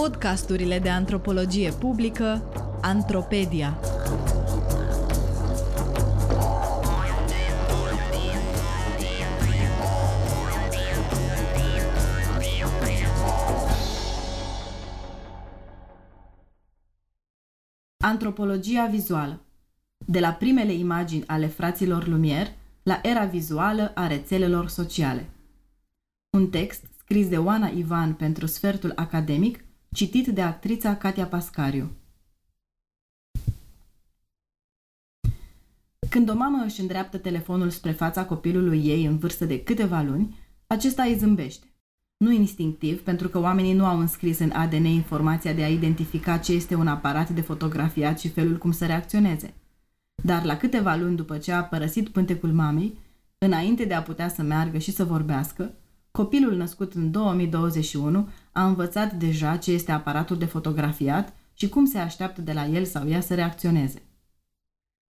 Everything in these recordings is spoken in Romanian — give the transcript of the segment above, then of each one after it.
Podcasturile de antropologie publică Antropedia. Antropologia vizuală De la primele imagini ale fraților Lumière la era vizuală a rețelelor sociale. Un text scris de Oana Ivan pentru sfertul academic, citit de actrița Katia Pascariu. Când o mamă își îndreaptă telefonul spre fața copilului ei în vârstă de câteva luni, acesta îi zâmbește. Nu instinctiv, pentru că oamenii nu au înscris în ADN informația de a identifica ce este un aparat de fotografiat și felul cum să reacționeze. Dar la câteva luni după ce a părăsit pântecul mamei, înainte de a putea să meargă și să vorbească, copilul născut în 2021 a învățat deja ce este aparatul de fotografiat și cum se așteaptă de la el sau ea să reacționeze.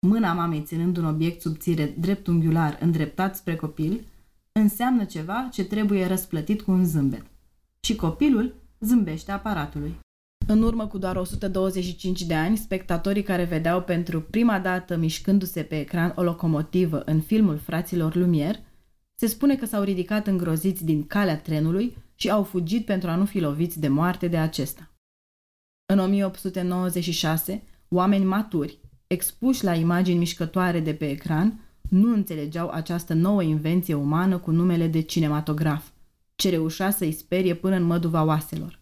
Mâna mamei ținând un obiect subțire dreptunghiular îndreptat spre copil înseamnă ceva ce trebuie răsplătit cu un zâmbet. Și copilul zâmbește aparatului. În urmă cu doar 125 de ani, spectatorii care vedeau pentru prima dată mișcându-se pe ecran o locomotivă în filmul fraților Lumière, se spune că s-au ridicat îngroziți din calea trenului și au fugit pentru a nu fi loviți de moarte de acesta. În 1896, oameni maturi, expuși la imagini mișcătoare de pe ecran, nu înțelegeau această nouă invenție umană cu numele de cinematograf, ce reușea să-i sperie până în măduva oaselor.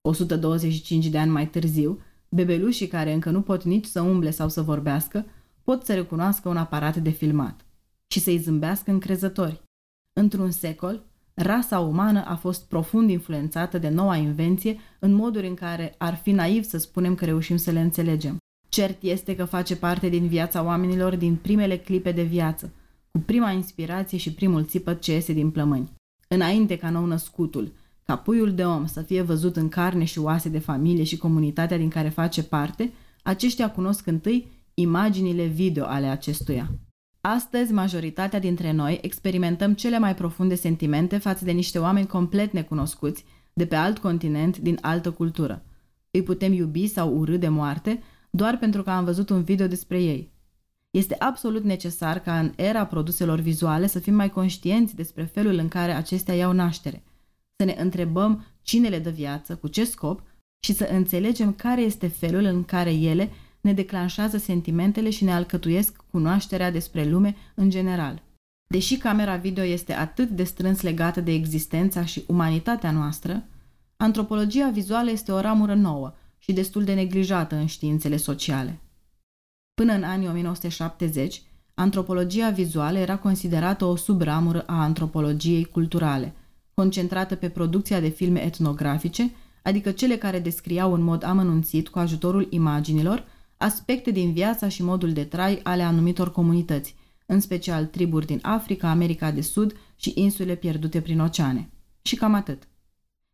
125 de ani mai târziu, bebelușii care încă nu pot nici să umble sau să vorbească, pot să recunoască un aparat de filmat și să-i zâmbească încrezători. Într-un secol, rasa umană a fost profund influențată de noua invenție în moduri în care ar fi naiv să spunem că reușim să le înțelegem. Cert este că face parte din viața oamenilor din primele clipe de viață, cu prima inspirație și primul țipăt ce iese din plămâni. Înainte ca nou născutul, ca puiul de om să fie văzut în carne și oase de familie și comunitatea din care face parte, aceștia cunosc întâi imaginile video ale acestuia. Astăzi, majoritatea dintre noi experimentăm cele mai profunde sentimente față de niște oameni complet necunoscuți, de pe alt continent, din altă cultură. Îi putem iubi sau urâ de moarte doar pentru că am văzut un video despre ei. Este absolut necesar ca în era produselor vizuale să fim mai conștienți despre felul în care acestea iau naștere – să ne întrebăm cine le dă viață, cu ce scop și să înțelegem care este felul în care ele ne declanșează sentimentele și ne alcătuiesc cunoașterea despre lume în general. Deși camera video este atât de strâns legată de existența și umanitatea noastră, antropologia vizuală este o ramură nouă și destul de neglijată în științele sociale. Până în anii 1970, antropologia vizuală era considerată o subramură a antropologiei culturale – concentrată pe producția de filme etnografice, adică cele care descriau în mod amănunțit, cu ajutorul imaginilor, aspecte din viața și modul de trai ale anumitor comunități, în special triburi din Africa, America de Sud și insule pierdute prin oceane. Și cam atât.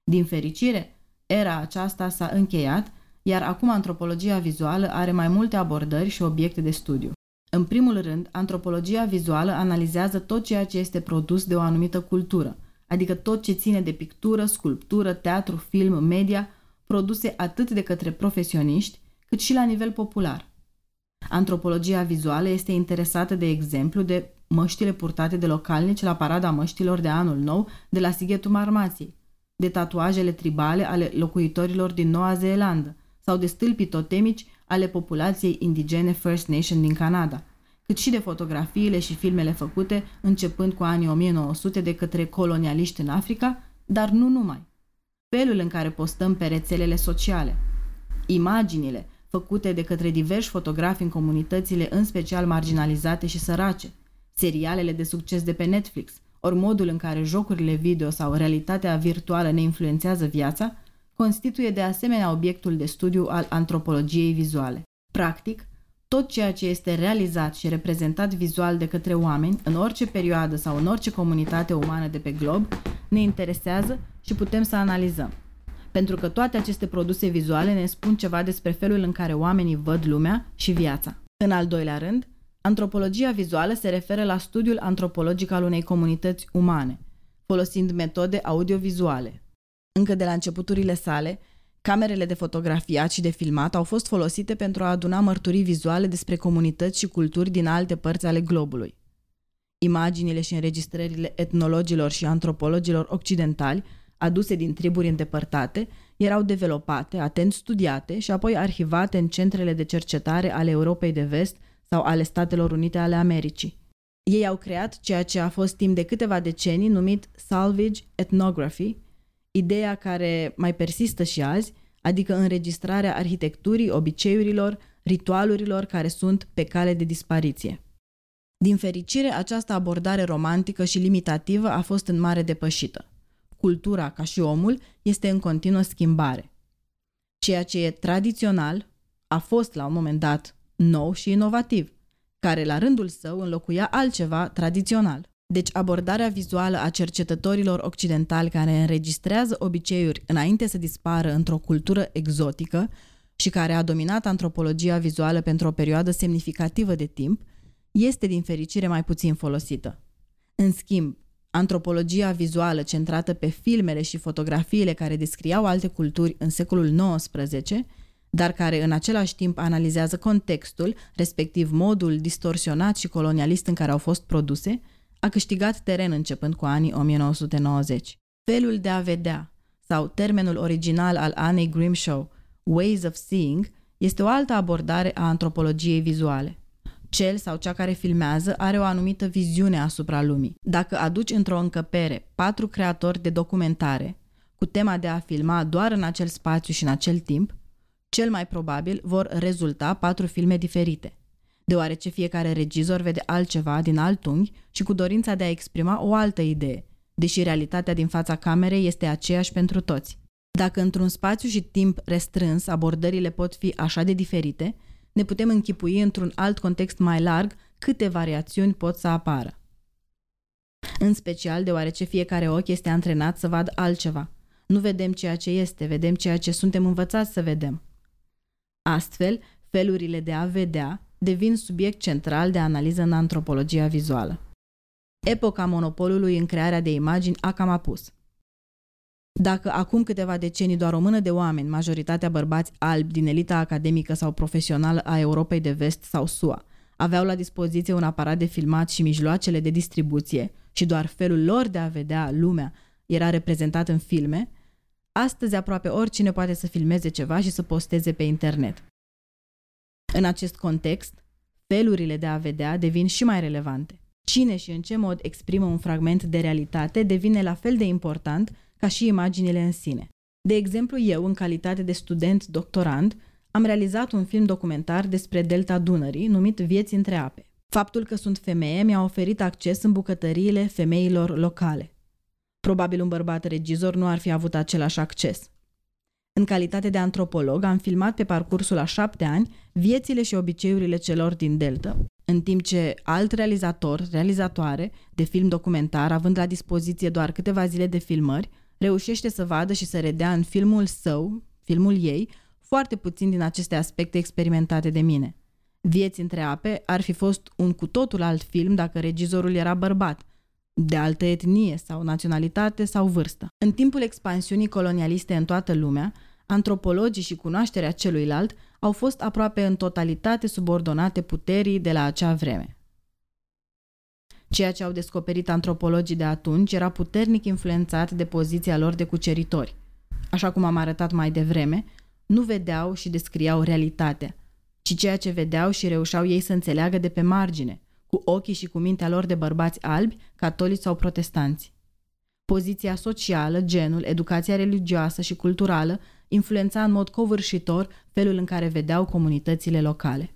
Din fericire, era aceasta s-a încheiat, iar acum antropologia vizuală are mai multe abordări și obiecte de studiu. În primul rând, antropologia vizuală analizează tot ceea ce este produs de o anumită cultură – adică tot ce ține de pictură, sculptură, teatru, film, media, produse atât de către profesioniști, cât și la nivel popular. Antropologia vizuală este interesată, de exemplu, de măștile purtate de localnici la parada măștilor de anul nou de la Sighetul Marmației, de tatuajele tribale ale locuitorilor din Noua Zeelandă sau de stâlpii totemici ale populației indigene First Nation din Canada – cât și de fotografiile și filmele făcute începând cu anii 1900 de către colonialiști în Africa, dar nu numai. Felul în care postăm pe rețelele sociale, imaginile făcute de către diversi fotografi în comunitățile în special marginalizate și sărace, serialele de succes de pe Netflix, ori modul în care jocurile video sau realitatea virtuală ne influențează viața, constituie de asemenea obiectul de studiu al antropologiei vizuale. Practic, tot ceea ce este realizat și reprezentat vizual de către oameni, în orice perioadă sau în orice comunitate umană de pe glob, ne interesează și putem să analizăm. Pentru că toate aceste produse vizuale ne spun ceva despre felul în care oamenii văd lumea și viața. În al doilea rând, antropologia vizuală se referă la studiul antropologic al unei comunități umane, folosind metode audiovizuale. Încă de la începuturile sale, Camerele de fotografiat și de filmat au fost folosite pentru a aduna mărturii vizuale despre comunități și culturi din alte părți ale globului. Imaginile și înregistrările etnologilor și antropologilor occidentali, aduse din triburi îndepărtate, erau developate, atent studiate și apoi arhivate în centrele de cercetare ale Europei de Vest sau ale Statelor Unite ale Americii. Ei au creat ceea ce a fost timp de câteva decenii numit salvage ethnography, ideea care mai persistă și azi, adică înregistrarea arhitecturii, obiceiurilor, ritualurilor care sunt pe cale de dispariție. Din fericire, această abordare romantică și limitativă a fost în mare depășită. Cultura, ca și omul, este în continuă schimbare. Ceea ce e tradițional a fost la un moment dat nou și inovativ, care la rândul său înlocuia altceva tradițional. Deci abordarea vizuală a cercetătorilor occidentali care înregistrează obiceiuri înainte să dispară într-o cultură exotică și care a dominat antropologia vizuală pentru o perioadă semnificativă de timp, este din fericire mai puțin folosită. În schimb, antropologia vizuală centrată pe filmele și fotografiile care descriau alte culturi în secolul XIX, dar care în același timp analizează contextul, respectiv modul distorsionat și colonialist în care au fost produse, a câștigat teren începând cu anii 1990. Felul de a vedea, sau termenul original al Annie Grimshaw, Ways of Seeing, este o altă abordare a antropologiei vizuale. Cel sau cea care filmează are o anumită viziune asupra lumii. Dacă aduci într-o încăpere patru creatori de documentare, cu tema de a filma doar în acel spațiu și în acel timp, cel mai probabil vor rezulta patru filme diferite deoarece fiecare regizor vede altceva din alt unghi și cu dorința de a exprima o altă idee, deși realitatea din fața camerei este aceeași pentru toți. Dacă într-un spațiu și timp restrâns abordările pot fi așa de diferite, ne putem închipui într-un alt context mai larg câte variațiuni pot să apară. În special deoarece fiecare ochi este antrenat să vadă altceva. Nu vedem ceea ce este, vedem ceea ce suntem învățați să vedem. Astfel, felurile de a vedea devin subiect central de analiză în antropologia vizuală. Epoca monopolului în crearea de imagini a cam apus. Dacă acum câteva decenii doar o mână de oameni, majoritatea bărbați albi din elita academică sau profesională a Europei de Vest sau SUA, aveau la dispoziție un aparat de filmat și mijloacele de distribuție și doar felul lor de a vedea lumea era reprezentat în filme, astăzi aproape oricine poate să filmeze ceva și să posteze pe internet. În acest context, felurile de a vedea devin și mai relevante. Cine și în ce mod exprimă un fragment de realitate devine la fel de important ca și imaginile în sine. De exemplu, eu, în calitate de student doctorand, am realizat un film documentar despre delta Dunării, numit Vieți între ape. Faptul că sunt femeie mi-a oferit acces în bucătăriile femeilor locale. Probabil un bărbat regizor nu ar fi avut același acces. În calitate de antropolog, am filmat pe parcursul a șapte ani viețile și obiceiurile celor din Delta, în timp ce alt realizator, realizatoare de film documentar, având la dispoziție doar câteva zile de filmări, reușește să vadă și să redea în filmul său, filmul ei, foarte puțin din aceste aspecte experimentate de mine. Vieți între ape ar fi fost un cu totul alt film dacă regizorul era bărbat, de altă etnie sau naționalitate sau vârstă. În timpul expansiunii colonialiste în toată lumea, antropologii și cunoașterea celuilalt au fost aproape în totalitate subordonate puterii de la acea vreme. Ceea ce au descoperit antropologii de atunci era puternic influențat de poziția lor de cuceritori. Așa cum am arătat mai devreme, nu vedeau și descriau realitatea, ci ceea ce vedeau și reușeau ei să înțeleagă de pe margine, cu ochii și cu mintea lor de bărbați albi, catolici sau protestanți. Poziția socială, genul, educația religioasă și culturală influența în mod covârșitor felul în care vedeau comunitățile locale.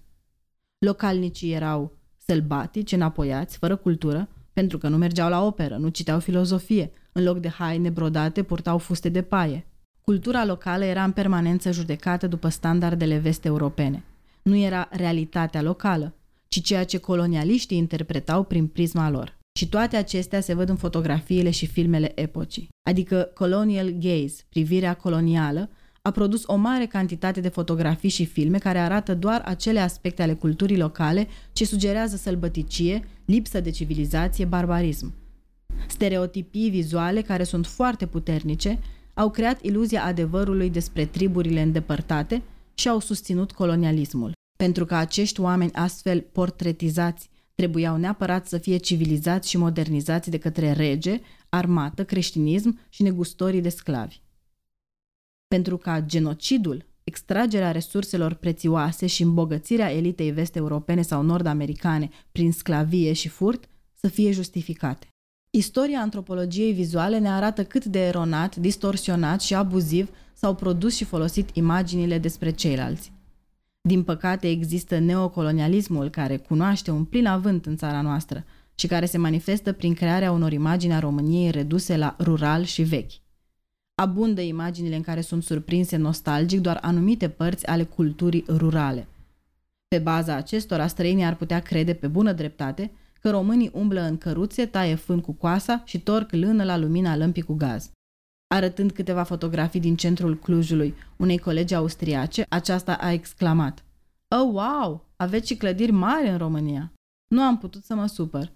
Localnicii erau sălbatici, înapoiați, fără cultură, pentru că nu mergeau la operă, nu citeau filozofie, în loc de haine brodate purtau fuste de paie. Cultura locală era în permanență judecată după standardele vest-europene. Nu era realitatea locală, ci ceea ce colonialiștii interpretau prin prisma lor. Și toate acestea se văd în fotografiile și filmele epocii. Adică colonial gaze, privirea colonială, a produs o mare cantitate de fotografii și filme care arată doar acele aspecte ale culturii locale ce sugerează sălbăticie, lipsă de civilizație, barbarism. Stereotipii vizuale care sunt foarte puternice, au creat iluzia adevărului despre triburile îndepărtate și au susținut colonialismul. Pentru că acești oameni astfel portretizați trebuiau neapărat să fie civilizați și modernizați de către rege, armată, creștinism și negustorii de sclavi. Pentru ca genocidul, extragerea resurselor prețioase și îmbogățirea elitei vest-europene sau nord-americane prin sclavie și furt să fie justificate. Istoria antropologiei vizuale ne arată cât de eronat, distorsionat și abuziv s-au produs și folosit imaginile despre ceilalți. Din păcate există neocolonialismul care cunoaște un plin avânt în țara noastră și care se manifestă prin crearea unor imagini a României reduse la rural și vechi. Abundă imaginile în care sunt surprinse nostalgic doar anumite părți ale culturii rurale. Pe baza acestora, străinii ar putea crede pe bună dreptate că românii umblă în căruțe, taie fân cu coasa și torc lână la lumina lămpii cu gaz. Arătând câteva fotografii din centrul Clujului unei colegi austriace, aceasta a exclamat Oh, wow! Aveți și clădiri mari în România! Nu am putut să mă supăr.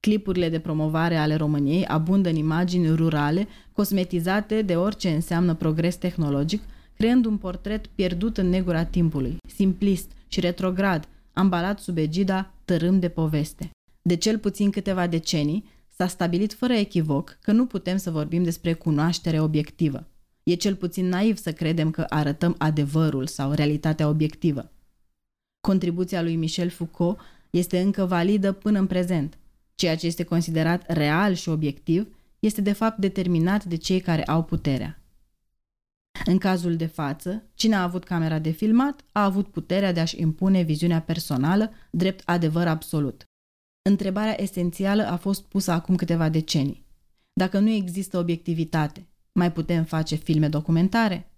Clipurile de promovare ale României abundă în imagini rurale, cosmetizate de orice înseamnă progres tehnologic, creând un portret pierdut în negura timpului, simplist și retrograd, ambalat sub egida tărâm de poveste. De cel puțin câteva decenii, s-a stabilit fără echivoc că nu putem să vorbim despre cunoaștere obiectivă. E cel puțin naiv să credem că arătăm adevărul sau realitatea obiectivă. Contribuția lui Michel Foucault este încă validă până în prezent. Ceea ce este considerat real și obiectiv este de fapt determinat de cei care au puterea. În cazul de față, cine a avut camera de filmat a avut puterea de a-și impune viziunea personală drept adevăr absolut. Întrebarea esențială a fost pusă acum câteva decenii. Dacă nu există obiectivitate, mai putem face filme documentare?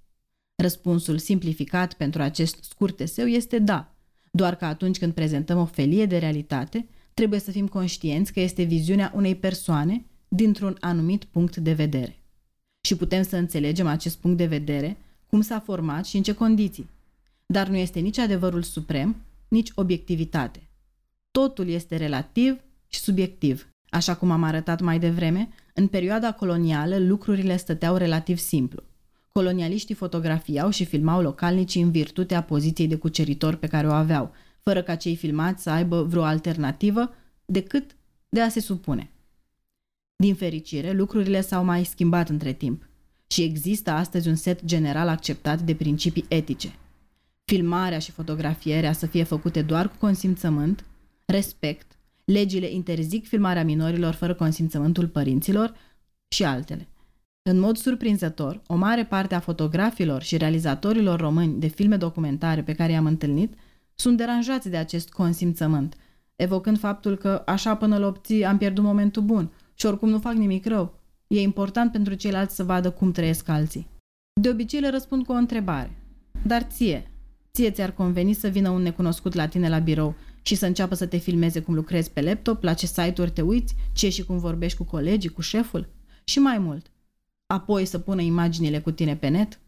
Răspunsul simplificat pentru acest scurt eseu este da, doar că atunci când prezentăm o felie de realitate, trebuie să fim conștienți că este viziunea unei persoane dintr-un anumit punct de vedere. Și putem să înțelegem acest punct de vedere, cum s-a format și în ce condiții. Dar nu este nici adevărul suprem, nici obiectivitate. Totul este relativ și subiectiv. Așa cum am arătat mai devreme, în perioada colonială lucrurile stăteau relativ simplu. Colonialiștii fotografiau și filmau localnicii în virtutea poziției de cuceritor pe care o aveau, fără ca cei filmați să aibă vreo alternativă decât de a se supune. Din fericire, lucrurile s-au mai schimbat între timp și există astăzi un set general acceptat de principii etice. Filmarea și fotografierea să fie făcute doar cu consimțământ, respect, legile interzic filmarea minorilor fără consimțământul părinților și altele. În mod surprinzător, o mare parte a fotografilor și realizatorilor români de filme documentare pe care i-am întâlnit sunt deranjați de acest consimțământ, evocând faptul că așa până l obții am pierdut momentul bun și oricum nu fac nimic rău. E important pentru ceilalți să vadă cum trăiesc alții. De obicei le răspund cu o întrebare. Dar ție, ție ți-ar conveni să vină un necunoscut la tine la birou și să înceapă să te filmeze cum lucrezi pe laptop, la ce site-uri te uiți, ce și cum vorbești cu colegii, cu șeful? Și mai mult, apoi să pună imaginile cu tine pe net?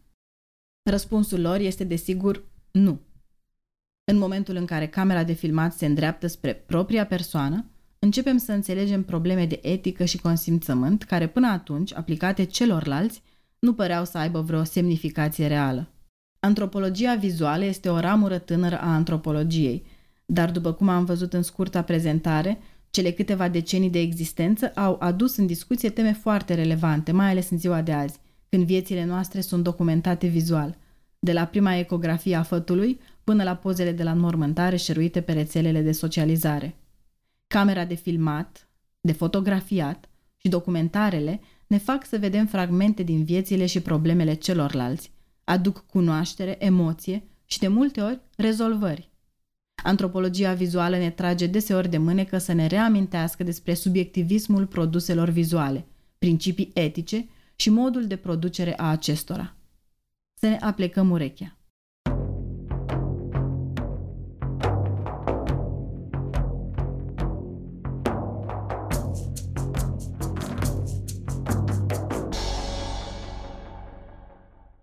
Răspunsul lor este desigur nu. În momentul în care camera de filmat se îndreaptă spre propria persoană, începem să înțelegem probleme de etică și consimțământ care până atunci, aplicate celorlalți, nu păreau să aibă vreo semnificație reală. Antropologia vizuală este o ramură tânără a antropologiei, dar după cum am văzut în scurta prezentare, cele câteva decenii de existență au adus în discuție teme foarte relevante, mai ales în ziua de azi, când viețile noastre sunt documentate vizual, de la prima ecografie a fătului până la pozele de la înmormântare șeruite pe rețelele de socializare. Camera de filmat, de fotografiat și documentarele ne fac să vedem fragmente din viețile și problemele celorlalți, aduc cunoaștere, emoție și de multe ori rezolvări. Antropologia vizuală ne trage deseori de mânecă să ne reamintească despre subiectivismul produselor vizuale, principii etice și modul de producere a acestora. Să ne aplecăm urechea.